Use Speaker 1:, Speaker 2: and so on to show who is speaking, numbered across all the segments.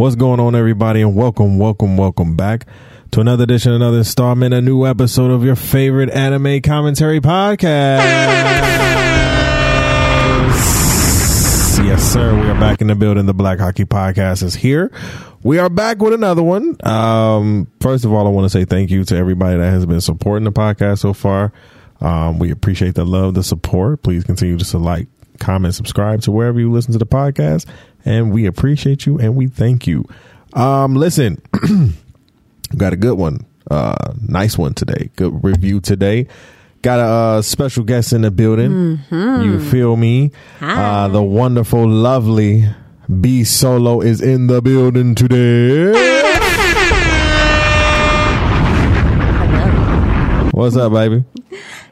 Speaker 1: What's going on, everybody, and welcome, welcome, welcome back to another edition, another installment, a new episode of your favorite anime commentary podcast. Yes, sir. We are back in the building. The Black Haki Podcast is here. We are back with another one. Um, first of all, I want to say thank you to everybody that has been supporting the podcast so far. Um, we appreciate the love, the support. Please continue to like, comment, subscribe to wherever you listen to the podcast. And we appreciate you and we thank you. Um, listen, got a good one. Uh, nice one today. Good review today. Got a uh, special guest in the building. You feel me? Uh, the wonderful, lovely B Solo is in the building today. What's up, baby?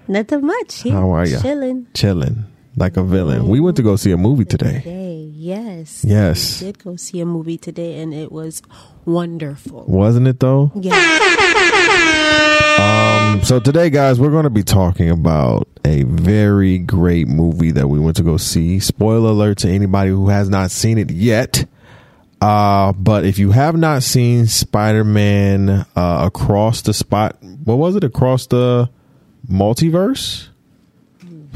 Speaker 2: Nothing much. Here,
Speaker 1: How are you?
Speaker 2: Chilling.
Speaker 1: Chilling like a villain. We went to go see a movie today.
Speaker 2: Today, yes.
Speaker 1: Yes.
Speaker 2: We did go see a movie today, and it was wonderful.
Speaker 1: Wasn't it though?
Speaker 2: Yeah.
Speaker 1: Um, so today, guys, we're going to be talking about a very great movie that we went to go see. Spoiler alert to anybody who has not seen it yet. Uh, but if you have not seen Spider-Man uh, across the spot, what was it? Across the multiverse?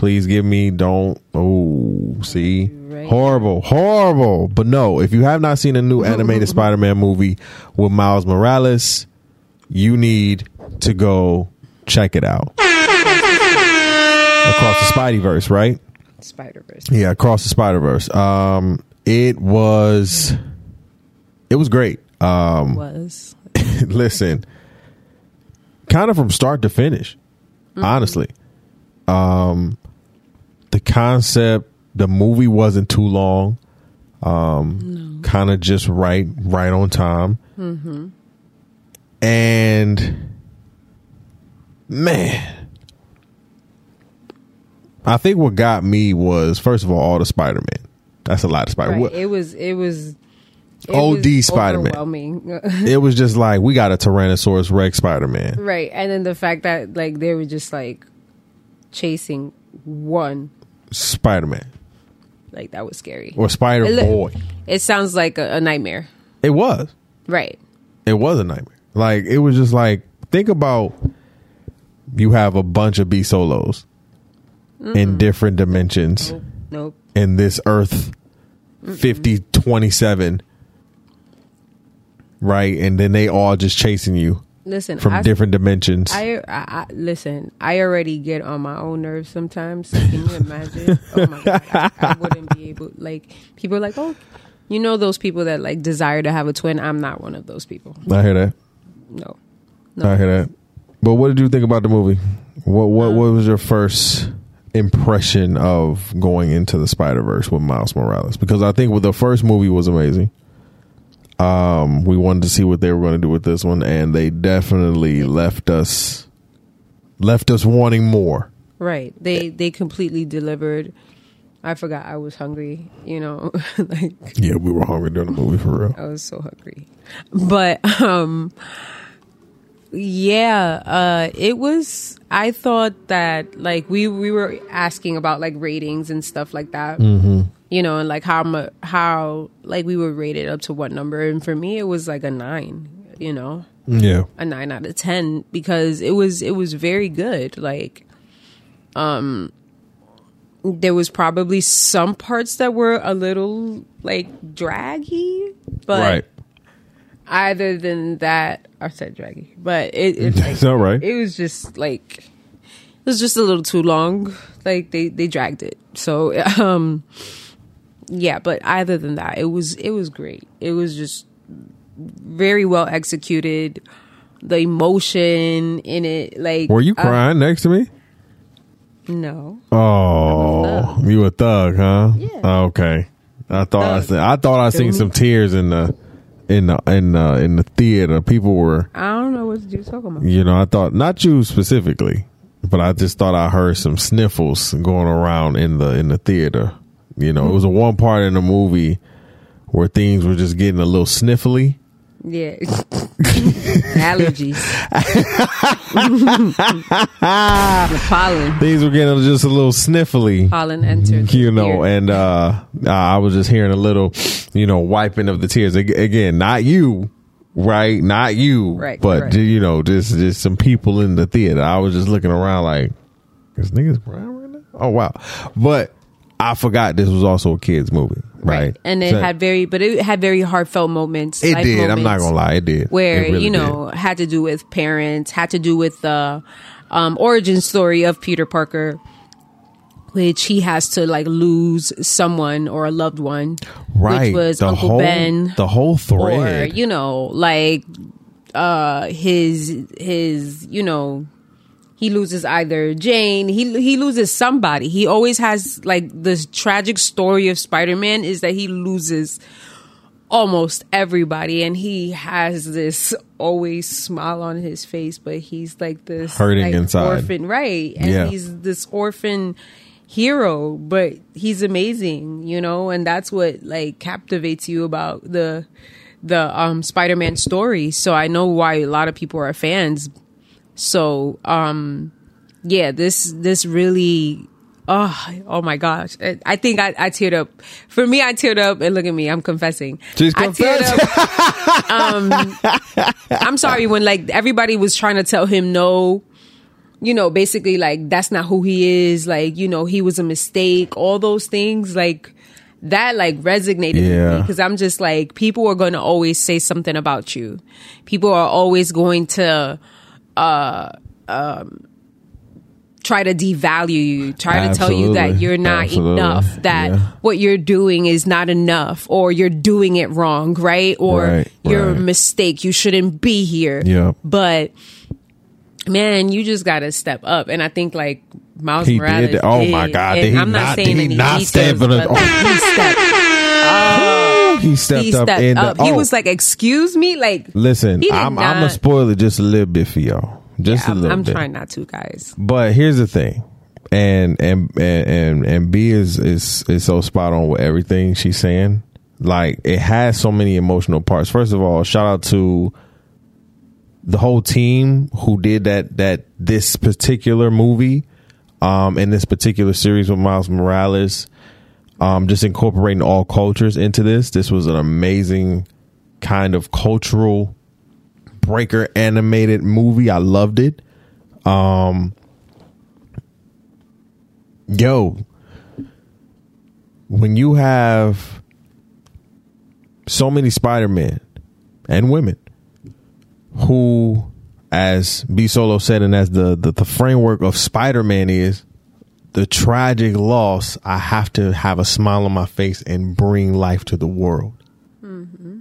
Speaker 1: Please give me don't. Oh, see,
Speaker 2: Right.
Speaker 1: horrible, horrible. But no, if you have not seen a new animated Spider-Man movie with Miles Morales, you need to go check it out. Across the Spideyverse, right?
Speaker 2: Spider Verse
Speaker 1: Yeah, across the Spider Verse. Um, it was, it was great. Um,
Speaker 2: was.
Speaker 1: listen, kind of from start to finish, honestly. Um, the concept, the movie wasn't too long. Um, kind of just right, right on time. And man, I think what got me was first of all all the Spider Man. That's a lot of Spider.
Speaker 3: Right. It was it was it
Speaker 1: OD
Speaker 3: was
Speaker 1: Spider-Man. It was just like we got a Tyrannosaurus Rex Spider Man.
Speaker 3: right. And then the fact that like they were just like chasing one
Speaker 1: Spider Man
Speaker 3: like that was scary.
Speaker 1: or Spider
Speaker 3: It look-
Speaker 1: Boy.
Speaker 3: It sounds like a, a nightmare.
Speaker 1: It was.
Speaker 3: Right.
Speaker 1: It was a nightmare. Like it was just like think about you have a bunch of B solos in different dimensions
Speaker 3: Nope. Nope.
Speaker 1: in this Earth fifty twenty seven, right? And then they all just chasing you
Speaker 3: Listen,
Speaker 1: from
Speaker 3: I,
Speaker 1: different dimensions.
Speaker 3: I, I, I listen. I already get on my own nerves sometimes. So can you imagine? oh my god, I, wouldn't be able. Like people are like, oh, you know those people that like desire to have a twin. I'm not one of those people.
Speaker 1: I hear that.
Speaker 3: No.
Speaker 1: I hear that. But what did you think about the movie? What what um, what was your first impression of going into the Spider Verse with Miles Morales? Because I think with the first movie was amazing. Um, we wanted to see what they were going to do with this one, and they definitely left us left us wanting more.
Speaker 3: Right. They they completely delivered. I forgot I was hungry, you know, like
Speaker 1: Yeah, we were hungry during the movie for real.
Speaker 3: I was so hungry. But um yeah, uh it was I thought that like we we were asking about like ratings and stuff like that. Mm-hmm. You know, and like how mu- how like we were rated up to what number and for me it was like a 9, you know.
Speaker 1: Yeah,
Speaker 3: a nine out of ten because it was it was very good. Like, um, there was probably some parts that were a little like draggy, but
Speaker 1: right.
Speaker 3: other than that, I said draggy, but it it,
Speaker 1: It's all right.
Speaker 3: it was just like it was just a little too long. Like they they dragged it. So um, yeah. But other than that, it was it was great. It was just very well executed. The emotion in it, like
Speaker 1: Were you
Speaker 3: uh,
Speaker 1: crying next to me?
Speaker 3: no,
Speaker 1: Oh, you a thug, huh?
Speaker 3: Yeah.
Speaker 1: Okay. I thought I
Speaker 3: Thug.
Speaker 1: seen, I thought I seen some tears in the in the in the in the theater. People were,
Speaker 3: I don't know what you're talking about.
Speaker 1: you know, I thought not you specifically, but I just thought I heard some sniffles going around in the in the theater. You know, it was a one part in the movie where things were just getting a little sniffly,
Speaker 3: Yeah. Allergies. the pollen.
Speaker 1: Things were getting just a little sniffly.
Speaker 3: Pollen entered.
Speaker 1: you know,
Speaker 3: Here.
Speaker 1: and uh, I was just hearing a little, you know, wiping of the tears. Again, not you, right? Not you,
Speaker 3: Right,
Speaker 1: But
Speaker 3: correct.
Speaker 1: you know, just just some people in the theater. I was just looking around like, this nigga's brown right now. Oh wow, but I forgot this was also a kids movie, right?
Speaker 3: And it
Speaker 1: So-
Speaker 3: had very, but it had very heartfelt moments.
Speaker 1: it did. I'm not gonna lie, it did.
Speaker 3: Where,
Speaker 1: It really
Speaker 3: you know, had to do with parents, had to do with the um, origin story of Peter Parker, which he has to like lose someone or a loved one,
Speaker 1: right?
Speaker 3: which was
Speaker 1: the
Speaker 3: Uncle
Speaker 1: whole,
Speaker 3: Ben.
Speaker 1: the whole
Speaker 3: or
Speaker 1: thread.
Speaker 3: you know like uh his his you know he loses either Jane he he loses somebody he always has like the tragic story of Spider-Man is that he loses almost everybody and he has this always smile on his face but he's like this
Speaker 1: Hurting
Speaker 3: like,
Speaker 1: inside.
Speaker 3: orphan right and
Speaker 1: Yeah.
Speaker 3: he's this orphan hero but he's amazing you know and that's what like captivates you about the the um spider-man story so i know why a lot of people are fans so um yeah this this really oh oh my gosh i, think I, I teared up for me i teared up and look at me i'm confessing
Speaker 1: She's
Speaker 3: I teared up um i'm sorry when like everybody was trying to tell him no you know, basically like that's not who he is. Like, you know, he was a mistake. All those things, like that, like resonated with
Speaker 1: Yeah.
Speaker 3: me because I'm just like people are going to always say something about you. People are always going to uh um try to devalue you, try to tell you that you're not
Speaker 1: Absolutely.
Speaker 3: enough, that
Speaker 1: Yeah.
Speaker 3: what you're doing is not enough, or you're doing it wrong, right? Or
Speaker 1: Right,
Speaker 3: you're a mistake. You shouldn't be here.
Speaker 1: Yeah.
Speaker 3: But man, you just got to step up. And I think like Miles
Speaker 1: He
Speaker 3: Morales.
Speaker 1: did. Oh, my. God. Did he
Speaker 3: I'm not,
Speaker 1: not-
Speaker 3: saying
Speaker 1: did he not
Speaker 3: details,
Speaker 1: stand for
Speaker 3: but, like, he stepped.
Speaker 1: He stepped
Speaker 3: He
Speaker 1: up
Speaker 3: stepped
Speaker 1: in the,
Speaker 3: up. He
Speaker 1: oh.
Speaker 3: was like, "Excuse me, like."
Speaker 1: Listen, I'm I'm gonna spoil it just a little bit for y'all. Just a
Speaker 3: I'm,
Speaker 1: little
Speaker 3: I'm
Speaker 1: bit.
Speaker 3: trying not to, guys.
Speaker 1: But here's the thing. And and and and, and B is is is so spot on with everything she's saying. Like it has so many emotional parts. First of all, shout out to the whole team who did that that this particular movie um in this particular series with Miles Morales um just incorporating all cultures into this. This was an amazing kind of cultural breaker animated movie. I loved it. Um yo when you have so many Spider-Men and women who as B Solo said and as the, the the framework of Spider-Man is the tragic loss I have to have a smile on my face and bring life to the world. Mm-hmm.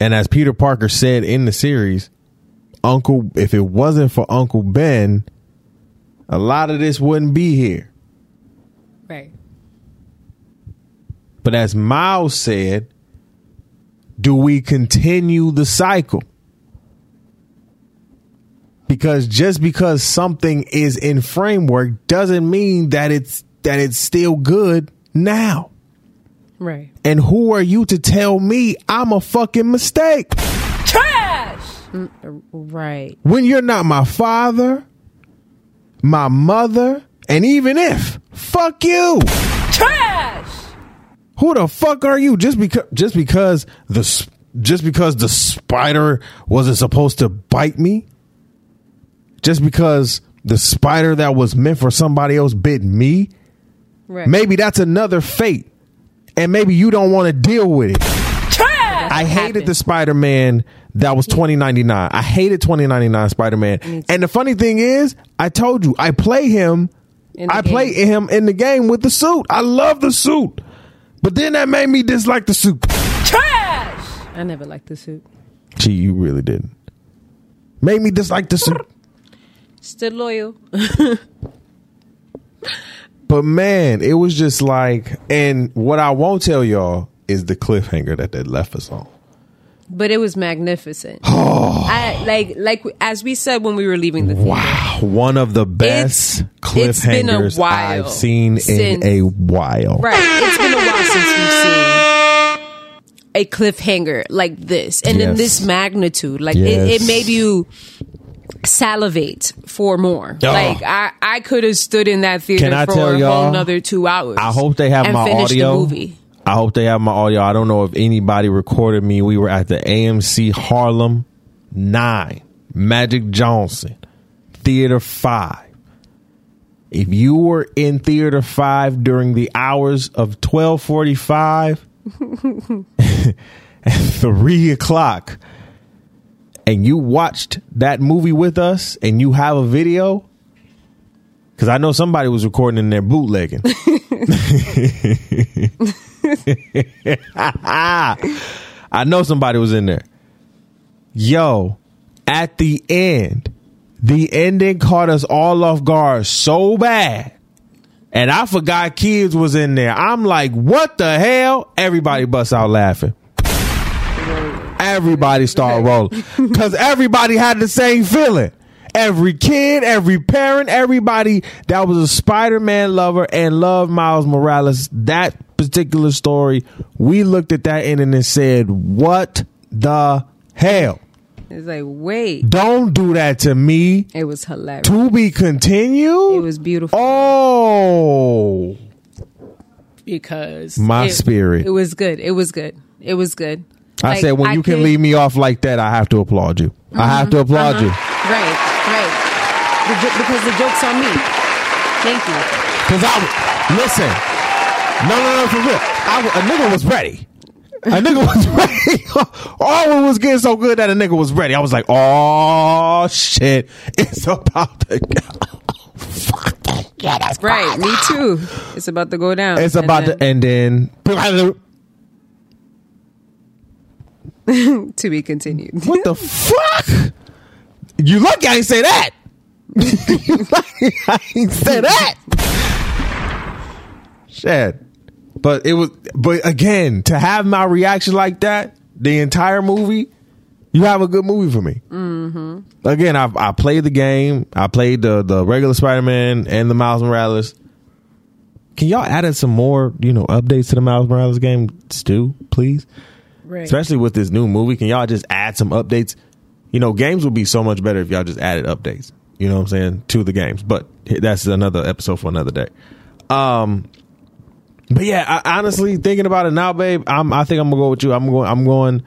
Speaker 1: And as Peter Parker said in the series, Uncle if it wasn't for Uncle Ben, a lot of this wouldn't be here.
Speaker 3: Right.
Speaker 1: But as Miles said, do we continue the cycle? Because just because something is in framework doesn't mean that it's that it's still good now.
Speaker 3: Right.
Speaker 1: And who are you to tell me I'm a fucking mistake?
Speaker 3: Trash. Mm, right.
Speaker 1: when you're not my father, my mother, and even if fuck you,
Speaker 3: Trash.
Speaker 1: who the fuck are you? Just because just because the s- just because the spider wasn't supposed to bite me, just because the spider that was meant for somebody else bit me,
Speaker 3: Right.
Speaker 1: maybe that's another fate, and maybe you don't want to deal with it.
Speaker 3: Trash.
Speaker 1: I hated
Speaker 3: Happened.
Speaker 1: the Spider Man that was twenty ninety nine. I hated twenty ninety nine Spider Man. And the funny thing is, I told you, I play him.
Speaker 3: In the
Speaker 1: I play him in the game with the suit. I love the suit, but then that made me dislike the suit.
Speaker 3: Trash. I never liked the suit.
Speaker 1: Gee, you really didn't. Made me dislike the suit.
Speaker 3: Still loyal.
Speaker 1: But man, it was just like, and what I won't tell y'all is the cliffhanger that they left us on.
Speaker 3: but it was magnificent. I like like as we said when we were leaving the theater.
Speaker 1: Wow, one of the best
Speaker 3: It's- it's a
Speaker 1: cliffhangers
Speaker 3: while
Speaker 1: I've seen
Speaker 3: since-
Speaker 1: in a while.
Speaker 3: Right. It's been a while since we've seen a cliffhanger like this and in this magnitude. Like it, it made you salivate for more.
Speaker 1: Oh.
Speaker 3: Like I, I could have stood in that theater
Speaker 1: Can I
Speaker 3: for
Speaker 1: tell
Speaker 3: a
Speaker 1: y'all?
Speaker 3: whole another two hours.
Speaker 1: I hope they have
Speaker 3: and
Speaker 1: my
Speaker 3: finish
Speaker 1: audio.
Speaker 3: The movie.
Speaker 1: I hope they have my audio. I don't know if anybody recorded me. We were at the AMC Harlem Nine, Magic Johnson, Theater Five. If you were in Theater Five during the hours of twelve forty-five and three o'clock, and you watched that movie with us, and you have a video, because I know somebody was recording in there bootlegging. I know somebody was in there. Yo, at the end, the ending caught us all off guard so bad. And I forgot kids was in there. I'm like, what the hell? Everybody busts out laughing. Everybody started rolling. Cause everybody had the same feeling. Every kid, every parent, everybody that was a Spider-Man lover and loved Miles Morales, that particular story, we looked at that ending and said, what the hell?
Speaker 3: It's like wait,
Speaker 1: Don't do that to me.
Speaker 3: it was hilarious.
Speaker 1: To be continued?
Speaker 3: It was beautiful
Speaker 1: Oh,
Speaker 3: because
Speaker 1: My
Speaker 3: it-
Speaker 1: spirit.
Speaker 3: It was good. It was good. It was good.
Speaker 1: I
Speaker 3: Like,
Speaker 1: said when you can leave me off like that, I have to applaud you. I mm-hmm. have to applaud you. Uh-huh.
Speaker 3: Right, right. The jo- because the joke's on me. Thank you.
Speaker 1: Cause I listen. No, no, no, for real. I, w- a nigga was ready. A nigga was ready. All it was getting so good that a nigga was ready. I was like, oh shit, it's about to go. Fucking get us.
Speaker 3: Right, me too. It's about to go down.
Speaker 1: It's about to, and then
Speaker 3: then- to be continued.
Speaker 1: what the fuck? You lucky I ain't say that. you lucky I ain't say that. Shit. But it was, but again, to have my reaction like that, the entire movie, you have a good movie for me. Mm-hmm. Again, I, I played the game. I played the the regular Spider Man and the Miles Morales. Can y'all add in some more, you know, updates to the Miles Morales game, Stu, please?
Speaker 3: Right.
Speaker 1: Especially with this new movie, can y'all just add some updates? You know, games would be so much better if y'all just added updates. You know what I'm saying to the games, but that's another episode for another day. Um, but yeah, I, honestly, thinking about it now, babe, I'm, I think I'm gonna go with you. I'm going. I'm going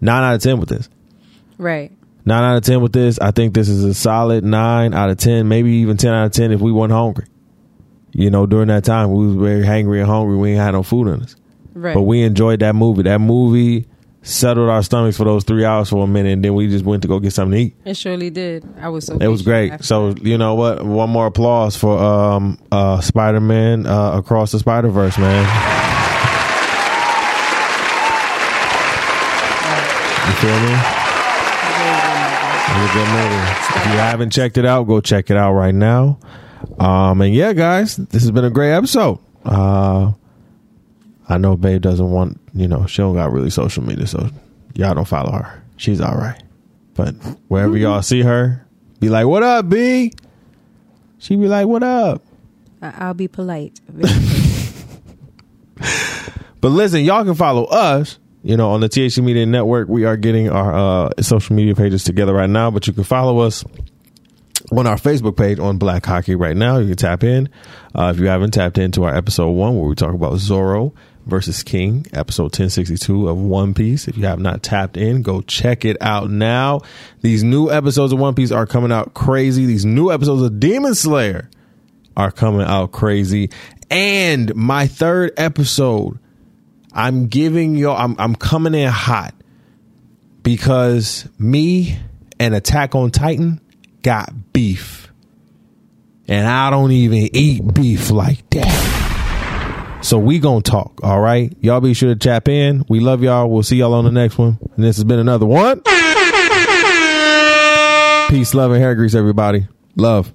Speaker 1: nine out of ten with this.
Speaker 3: Right.
Speaker 1: Nine out of ten with this. I think this is a solid nine out of ten, maybe even ten out of ten if we weren't hungry. You know, during that time we was very hangry and hungry. We ain't had no food in us,
Speaker 3: Right.
Speaker 1: but we enjoyed that movie. That movie settled our stomachs for those three hours for a minute, and then we just went to go get something to eat.
Speaker 3: it surely did. I was so
Speaker 1: It was great. So you know what? One more applause for um uh Spider Man uh, across the Spider Verse, man. You feel me? It was a good movie. If you haven't checked it out, go check it out right now. Um and yeah, guys, this has been a great episode. Uh I know Babe doesn't want you know, she don't got really social media, so y'all don't follow her. She's all right. But wherever y'all see her, be like, "What up, B?" She be like, "What up?"
Speaker 3: I- I'll be polite.
Speaker 1: But listen, y'all can follow us. You know, on the THC Media Network, we are getting our uh, social media pages together right now. But you can follow us on our Facebook page on Black Haki right now. You can tap in uh, if you haven't tapped into our episode one where we talk about Zoro versus King, episode 1062 of One Piece. If you have not tapped in, go check it out now. These new episodes of One Piece are coming out crazy. These new episodes of Demon Slayer are coming out crazy. And my third episode, I'm giving you I'm I'm coming in hot because me and Attack on Titan got beef. And I don't even eat beef like that. So we gonna talk, all right? Y'all be sure to tap in. We love y'all. We'll see y'all on the next one. And this has been another one. Peace, love, and hair grease, everybody. Love.